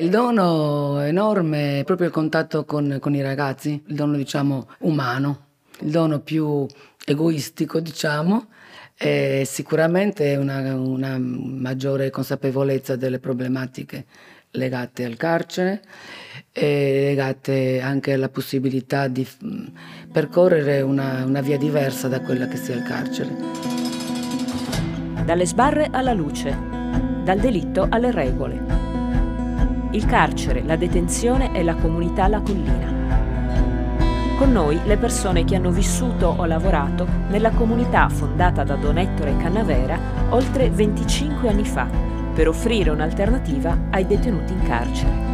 Il dono enorme è proprio il contatto con, con i ragazzi, il dono diciamo umano, il dono più egoistico diciamo, è sicuramente una, una maggiore consapevolezza delle problematiche legate al carcere e legate anche alla possibilità di percorrere una, una via diversa da quella che sia il carcere. Dalle sbarre alla luce, dal delitto alle regole il carcere, la detenzione e la comunità La Collina. Con noi le persone che hanno vissuto o lavorato nella comunità fondata da Don Ettore Cannavera oltre 25 anni fa per offrire un'alternativa ai detenuti in carcere.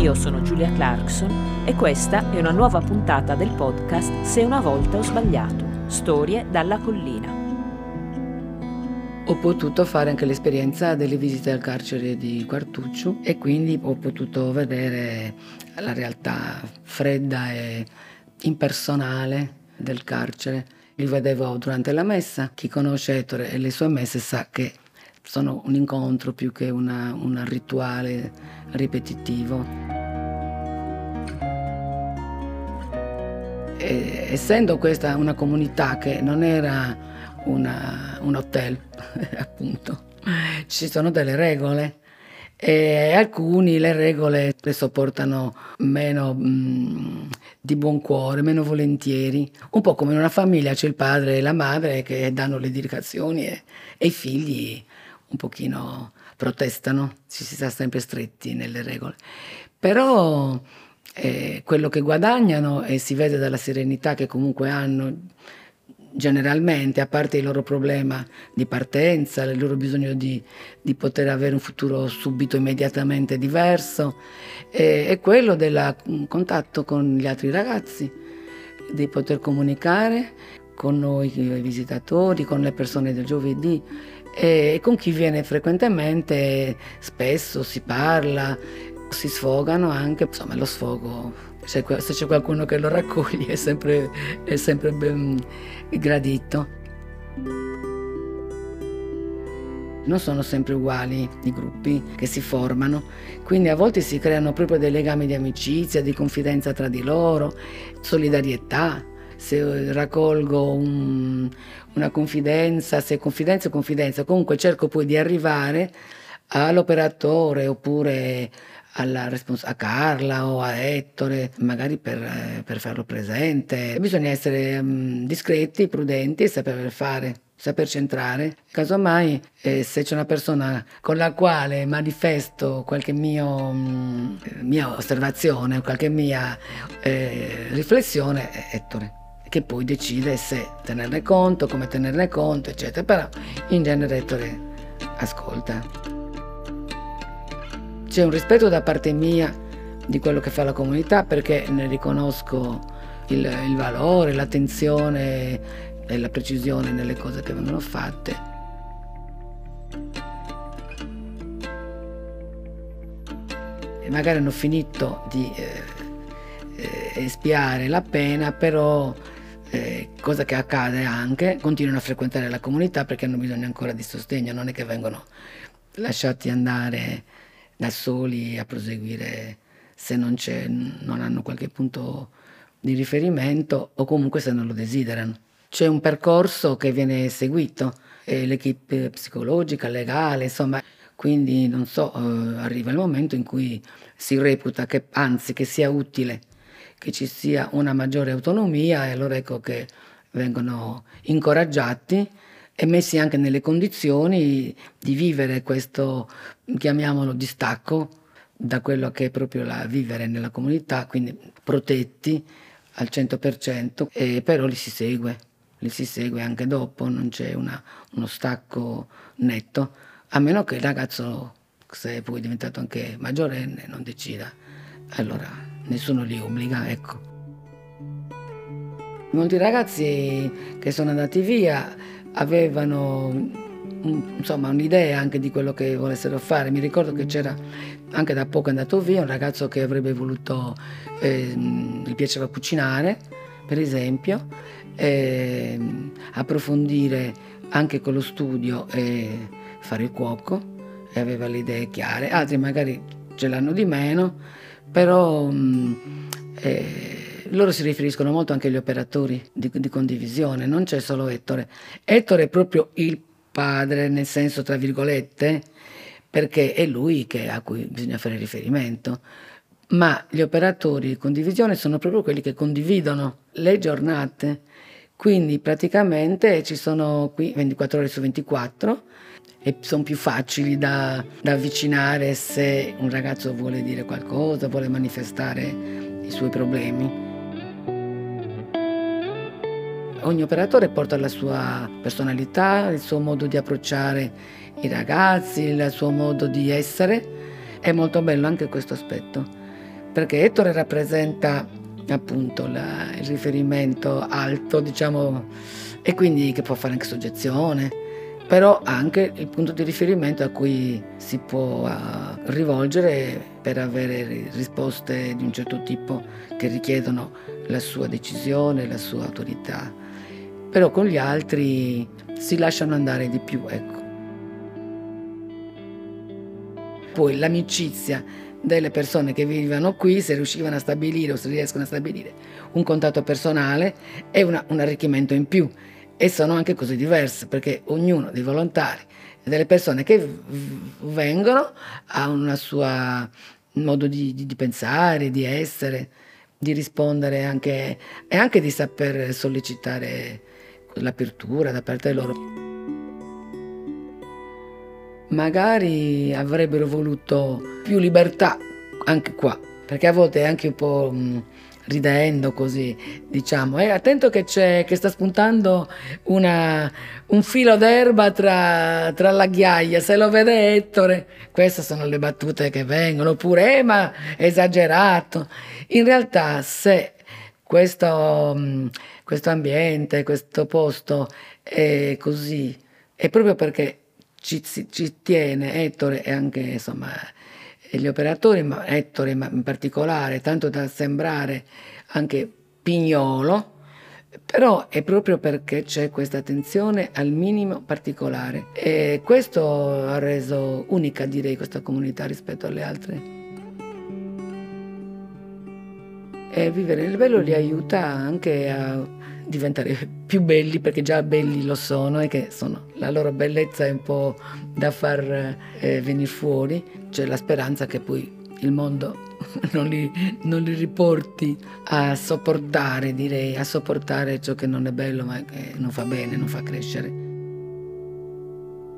Io sono Giulia Clarkson e questa è una nuova puntata del podcast Se una volta ho sbagliato, storie dalla collina. Ho potuto fare anche l'esperienza delle visite al carcere di Quartuccio e quindi ho potuto vedere la realtà fredda e impersonale del carcere. Li vedevo durante la messa. Chi conosce Ettore e le sue messe sa che sono un incontro più che un rituale ripetitivo. E, essendo questa una comunità che non era una, un hotel, appunto. Ci sono delle regole e alcuni le regole le sopportano meno mh, mm, di buon cuore, meno volentieri. Un po' come in una famiglia c'è il padre e la madre che danno le indicazioni e, e i figli un pochino protestano, ci si sta sempre stretti nelle regole. Però eh, quello che guadagnano e si vede dalla serenità che comunque hanno generalmente, a parte il loro problema di partenza, il loro bisogno di, di poter avere un futuro subito immediatamente diverso, è, quello del contatto con gli altri ragazzi, di poter comunicare con noi visitatori, con le persone del giovedì e con chi viene frequentemente, spesso si parla, si sfogano anche, insomma lo sfogo se, c'è qualcuno che lo raccoglie è sempre, è sempre ben gradito. Non sono sempre uguali i gruppi che si formano, quindi a volte si creano proprio dei legami di amicizia, di confidenza tra di loro, solidarietà. Se raccolgo un, una confidenza, se confidenza o confidenza, comunque cerco poi di arrivare all'operatore oppure alla respons- a Carla o a Ettore, magari per, eh, per farlo presente. Bisogna essere um, discreti, prudenti e saper fare saper centrare. Casomai, eh, se c'è una persona con la quale manifesto qualche mio, mh, mm, mia osservazione, qualche mia eh, riflessione, è Ettore, che poi decide se tenerne conto, come tenerne conto, eccetera. Però in genere Ettore ascolta. C'è un rispetto da parte mia di quello che fa la comunità perché ne riconosco il, il valore, l'attenzione e la precisione nelle cose che vengono fatte. E magari hanno finito di eh, eh, espiare la pena, però eh, cosa che accade anche, continuano a frequentare la comunità perché hanno bisogno ancora di sostegno, non è che vengono lasciati andare da soli a proseguire se non, non hanno qualche punto di riferimento o comunque se non lo desiderano. C'è un percorso che viene seguito, eh, l'equipe psicologica, legale, insomma, quindi non so, eh, arriva il momento in cui si reputa che anzi che sia utile che ci sia una maggiore autonomia e allora ecco che vengono incoraggiati e messi anche nelle condizioni di vivere questo, chiamiamolo, distacco da quello che è proprio la vivere nella comunità, quindi protetti al 100%, e però li si segue, li si segue anche dopo, non c'è una, uno stacco netto, a meno che il ragazzo, se poi è diventato anche maggiorenne, non decida. Allora nessuno li obbliga, ecco. Molti ragazzi che sono andati via avevano insomma, un'idea anche di quello che volessero fare. Mi ricordo che c'era anche da poco andato via un ragazzo che avrebbe voluto, eh, gli piaceva cucinare, per esempio, eh, approfondire anche con lo studio e fare il cuoco e aveva le idee chiare. Altri magari ce l'hanno di meno, però mh, eh, loro si riferiscono molto anche agli operatori di, di condivisione, non c'è solo Ettore. Ettore è proprio il padre, nel senso tra virgolette, perché è lui che, a cui bisogna fare riferimento. Ma gli operatori di condivisione sono proprio quelli che condividono le giornate. Quindi praticamente ci sono qui 24 ore su 24 e sono più facili da, da avvicinare se un ragazzo vuole dire qualcosa, vuole manifestare i suoi problemi. Ogni operatore porta la sua personalità, il suo modo di approcciare i ragazzi, il suo modo di essere. È molto bello anche questo aspetto, perché Ettore rappresenta appunto la, il riferimento alto, diciamo, e quindi che può fare anche soggezione, però anche il punto di riferimento a cui si può uh, rivolgere per avere risposte di un certo tipo che richiedono la sua decisione, la sua autorità. Però con gli altri si lasciano andare di più, ecco. Poi l'amicizia delle persone che vivevano qui, se riuscivano a stabilire o se riescono a stabilire un contatto personale, è una, un arricchimento in più e sono anche così diverse perché ognuno dei volontari e delle persone che vengono ha un suo modo di, di, di, pensare, di essere, di rispondere anche, e anche di saper sollecitare l'apertura da parte loro. Magari avrebbero voluto più libertà anche qua, perché a volte è anche un po' ridendo così, diciamo, eh, attento che, c'è, che sta spuntando una, un filo d'erba tra, tra, la ghiaia, se lo vede Ettore, queste sono le battute che vengono, oppure, eh, ma esagerato. In realtà, se questo, questo ambiente, questo posto è così, è proprio perché ci, ci tiene Ettore e anche, insomma, e gli operatori, ma Ettore in particolare, tanto da sembrare anche pignolo, però è proprio perché c'è questa attenzione al minimo particolare e questo ha reso unica direi questa comunità rispetto alle altre. E vivere nel bello li aiuta anche a diventare più belli perché già belli lo sono e che sono, la loro bellezza è un po' da far eh, venire fuori, c'è la speranza che poi il mondo non li, non li, riporti a sopportare, direi, a sopportare ciò che non è bello ma che non fa bene, non fa crescere.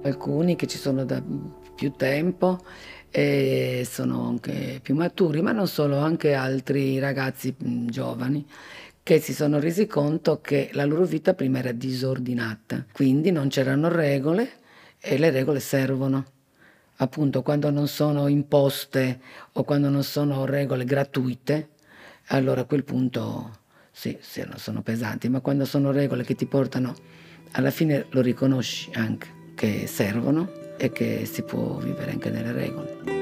Alcuni che ci sono da più tempo e sono anche più maturi, ma non solo, anche altri ragazzi giovani che si sono resi conto che la loro vita prima era disordinata, quindi non c'erano regole e le regole servono. Appunto, quando non sono imposte o quando non sono regole gratuite, allora a quel punto sì, sono pesanti, ma quando sono regole che ti portano, alla fine lo riconosci anche, che servono e che si può vivere anche nelle regole.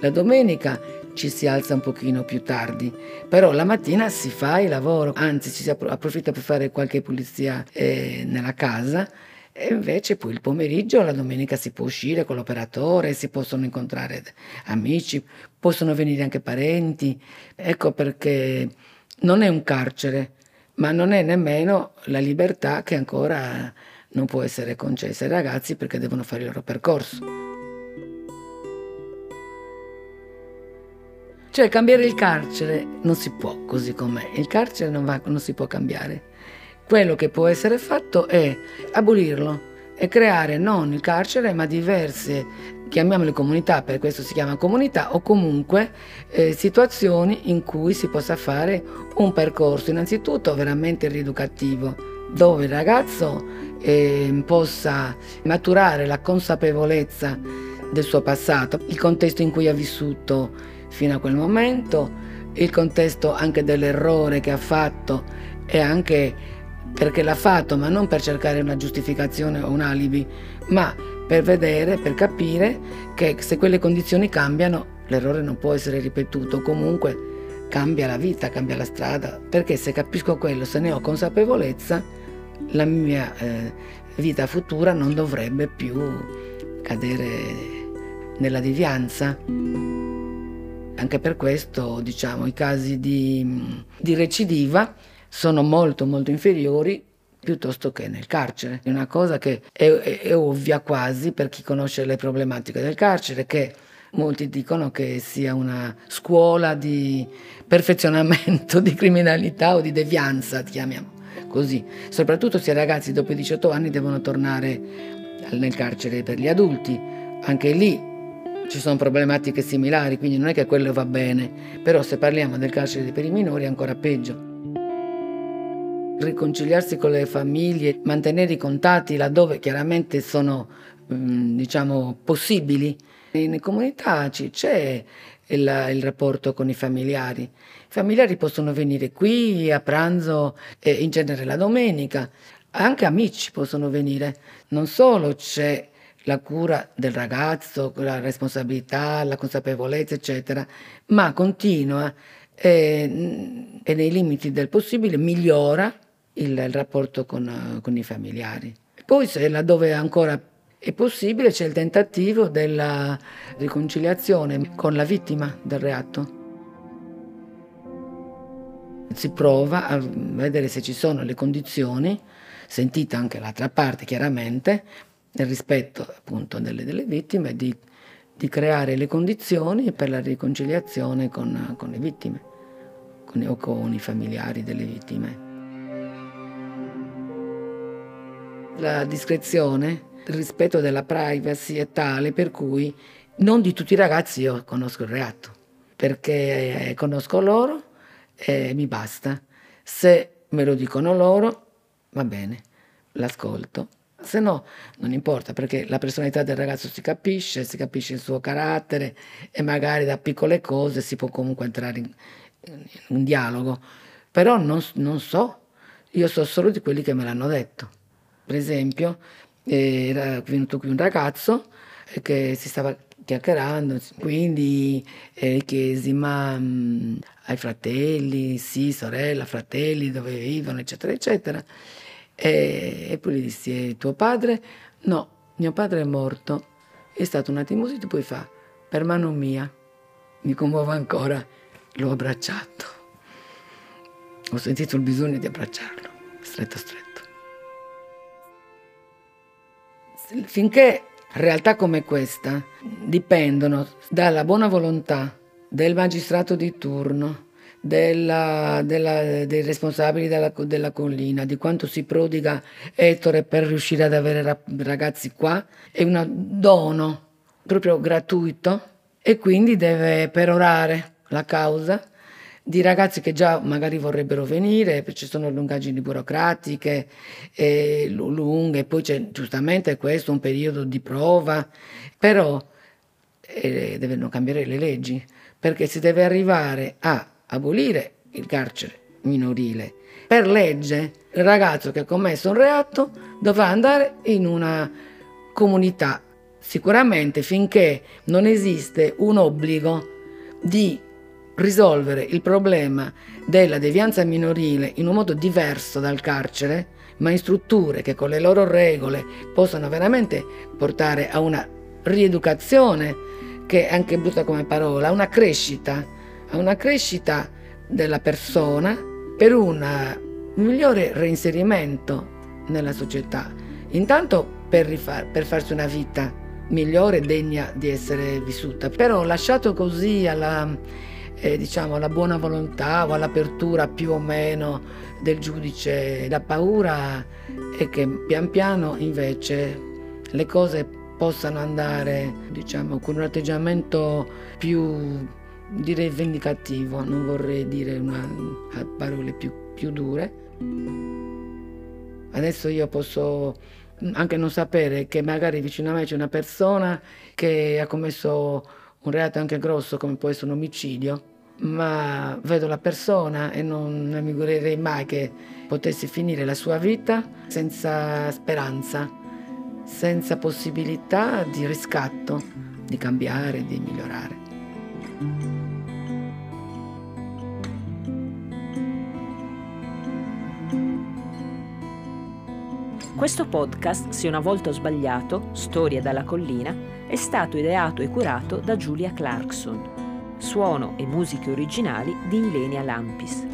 La domenica ci si alza un pochino più tardi, però la mattina si fa il lavoro, anzi ci si approfitta per fare qualche pulizia eh, nella casa e invece poi il pomeriggio, la domenica si può uscire con l'operatore, si possono incontrare amici, possono venire anche parenti, ecco perché non è un carcere, ma non è nemmeno la libertà che ancora non può essere concessa ai ragazzi perché devono fare il loro percorso. Cioè cambiare il carcere non si può così com'è, il carcere non, va, non si può cambiare. Quello che può essere fatto è abolirlo e creare non il carcere ma diverse, chiamiamole comunità, per questo si chiama comunità, o comunque eh, situazioni in cui si possa fare un percorso innanzitutto veramente rieducativo, dove il ragazzo eh, possa maturare la consapevolezza del suo passato, il contesto in cui ha vissuto fino a quel momento, il contesto anche dell'errore che ha fatto e anche perché l'ha fatto, ma non per cercare una giustificazione o un alibi, ma per vedere, per capire che se quelle condizioni cambiano, l'errore non può essere ripetuto, comunque cambia la vita, cambia la strada, perché se capisco quello, se ne ho consapevolezza, la mia eh, vita futura non dovrebbe più cadere nella devianza. Anche per questo diciamo, i casi di, di recidiva sono molto molto inferiori piuttosto che nel carcere. È una cosa che è, è, è, ovvia quasi per chi conosce le problematiche del carcere, che molti dicono che sia una scuola di perfezionamento di criminalità o di devianza, chiamiamo così. Soprattutto se i ragazzi dopo i 18 anni devono tornare nel carcere per gli adulti. Anche lì ci sono problematiche similari, quindi non è che quello va bene, però se parliamo del carcere per i minori è ancora peggio. Riconciliarsi con le famiglie, mantenere i contatti laddove chiaramente sono mm, diciamo, possibili. In comunità c'è il, il, rapporto con i familiari. I familiari possono venire qui a pranzo, eh, in genere la domenica, anche amici possono venire. Non solo c'è la cura del ragazzo, la responsabilità, la consapevolezza, eccetera, ma continua e, e nei limiti del possibile migliora il, il rapporto con, con, i familiari. Poi se laddove ancora è possibile c'è il tentativo della riconciliazione con la vittima del reato. Si prova a vedere se ci sono le condizioni, sentita anche l'altra parte chiaramente, nel rispetto appunto delle, delle vittime, di, di, creare le condizioni per la riconciliazione con, con le vittime con, o con i familiari delle vittime. La discrezione, il rispetto della privacy è tale per cui non di tutti i ragazzi io conosco il reato, perché conosco loro e mi basta. Se me lo dicono loro, va bene, l'ascolto se no non importa perché la personalità del ragazzo si capisce, si capisce il suo carattere e magari da piccole cose si può comunque entrare in, in un dialogo. Però non, non, so, io so solo di quelli che me l'hanno detto. Per esempio, era venuto qui un ragazzo che si stava chiacchierando, quindi eh, chiesi ma mh, mm, ai fratelli, sì, sorella, fratelli, dove vivono, eccetera, eccetera. E, e poi gli dissi, tuo padre? No, mio padre è morto. È stato un attimo così, poi fa, per mano mia. Mi commuovo ancora, l'ho abbracciato. Ho sentito il bisogno di abbracciarlo, stretto stretto. Finché realtà come questa dipendono dalla buona volontà del magistrato di turno, della, della, dei responsabili della, della, collina, di quanto si prodiga Ettore per riuscire ad avere ragazzi qua, è un dono proprio gratuito e quindi deve perorare la causa di ragazzi che già magari vorrebbero venire, ci sono lungaggini burocratiche eh, lunghe, poi c'è giustamente questo un periodo di prova, però eh, devono cambiare le leggi, perché si deve arrivare a abolire il carcere minorile. Per legge il ragazzo che ha commesso un reato dovrà andare in una comunità. Sicuramente finché non esiste un obbligo di risolvere il problema della devianza minorile in un modo diverso dal carcere, ma in strutture che con le loro regole possano veramente portare a una rieducazione, che è anche brutta come parola, a una crescita a una crescita della persona per un migliore reinserimento nella società. Intanto per, rifar, per farsi una vita migliore, degna di essere vissuta, però lasciato così alla, eh, diciamo, alla buona volontà o all'apertura più o meno del giudice, la paura è che pian piano invece le cose possano andare diciamo, con un atteggiamento più direi vendicativo, non vorrei dire una, parole più, più dure. Adesso io posso anche non sapere che magari vicino a me c'è una persona che ha commesso un reato anche grosso come può essere un omicidio, ma vedo la persona e non, mi augurerei mai che potesse finire la sua vita senza speranza, senza possibilità di riscatto, di cambiare, di migliorare. Questo podcast, Se una volta ho sbagliato, Storie dalla collina, è stato ideato e curato da Giulia Clarkson. Suono e musiche originali di Ilenia Lampis.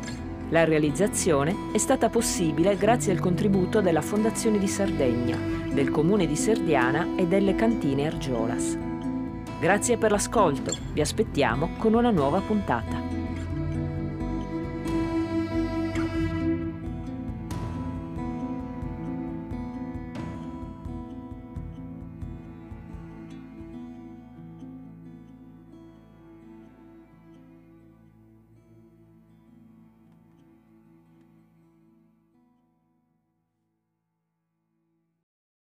La realizzazione è stata possibile grazie al contributo della Fondazione di Sardegna, del Comune di Serdiana e delle cantine Argiolas. Grazie per l'ascolto, vi aspettiamo con una nuova puntata.